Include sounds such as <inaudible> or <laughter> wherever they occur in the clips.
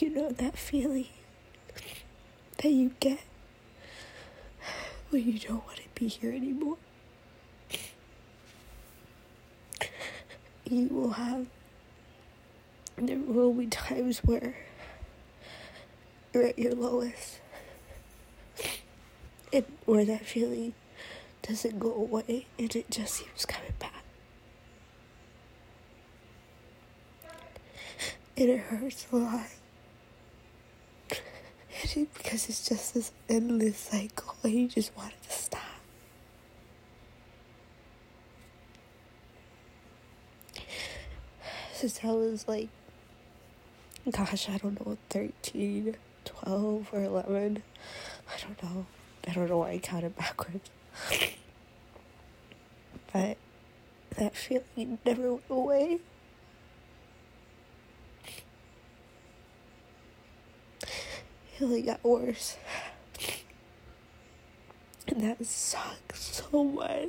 You know that feeling that you get when you don't want to be here anymore. You will have, there will be times where you're at your lowest and where that feeling doesn't go away and it just seems coming back. And it hurts a lot. Because it's just this endless cycle and you just want it to stop. Since I was like, gosh, I don't know, 13, 12, or 11. I don't know. I don't know why I counted backwards. but that feeling never went away. Only got worse. And that sucks so much.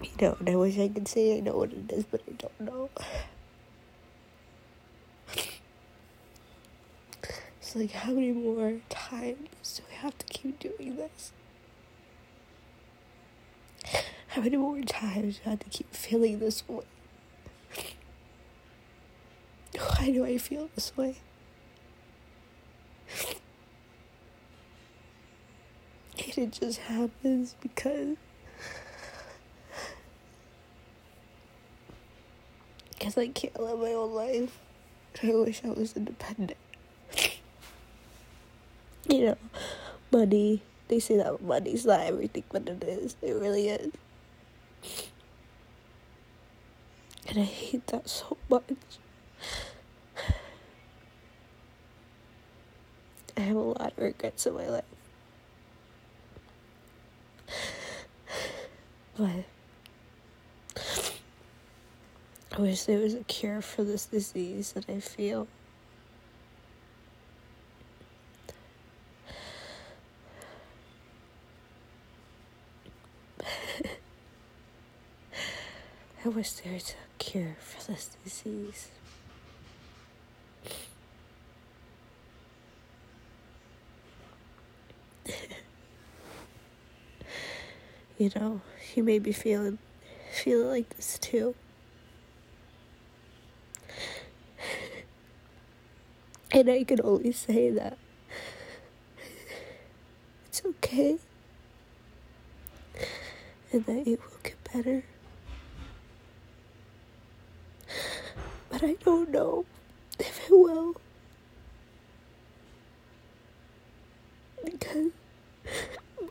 You know, and I wish I could say I know what it is, but I don't know. It's like, how many more times do we have to keep doing this? How many more times do I have to keep feeling this way? <laughs> Why do I feel this way? And it just happens because because I can't live my own life. I wish I was independent you know, money. They say that money's not everything, but it is. It really is. And I hate that so much. I have a lot of regrets in my life. But I wish there was a cure for this disease that I feel. <laughs> I wish there was a cure for this disease. You know, you may be feeling feeling like this too. <laughs> And I can only say that it's okay. And that it will get better. but I don't know if it will. Because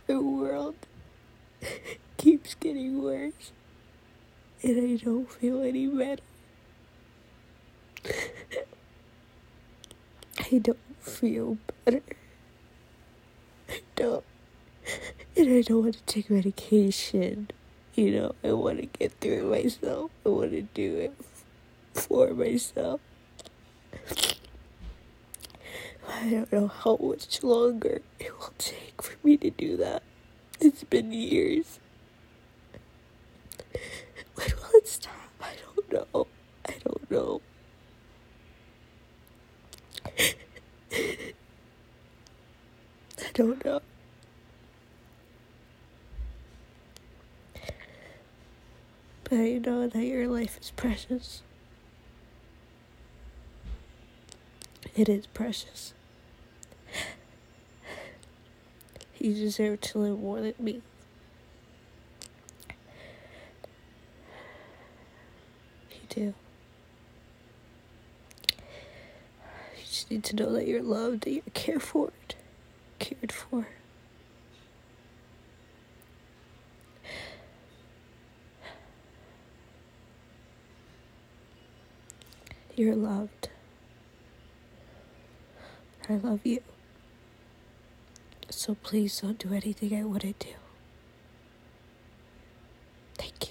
my world keeps getting worse and I don't feel any better. <laughs> I don't feel better. I don't. And I don't want to take medication. You know, I want to get through it myself. I want to do it for myself. I don't know how much longer it will take for me to do that. It's been years. When will it stop? I don't know. I don't know. I don't know. But I know that your life is precious. It is precious. You deserve to live more than me. You do. You just need to know that you're loved, that you're cared for, cared for. You're loved. I love you. So please don't do anything I wouldn't do. Thank you.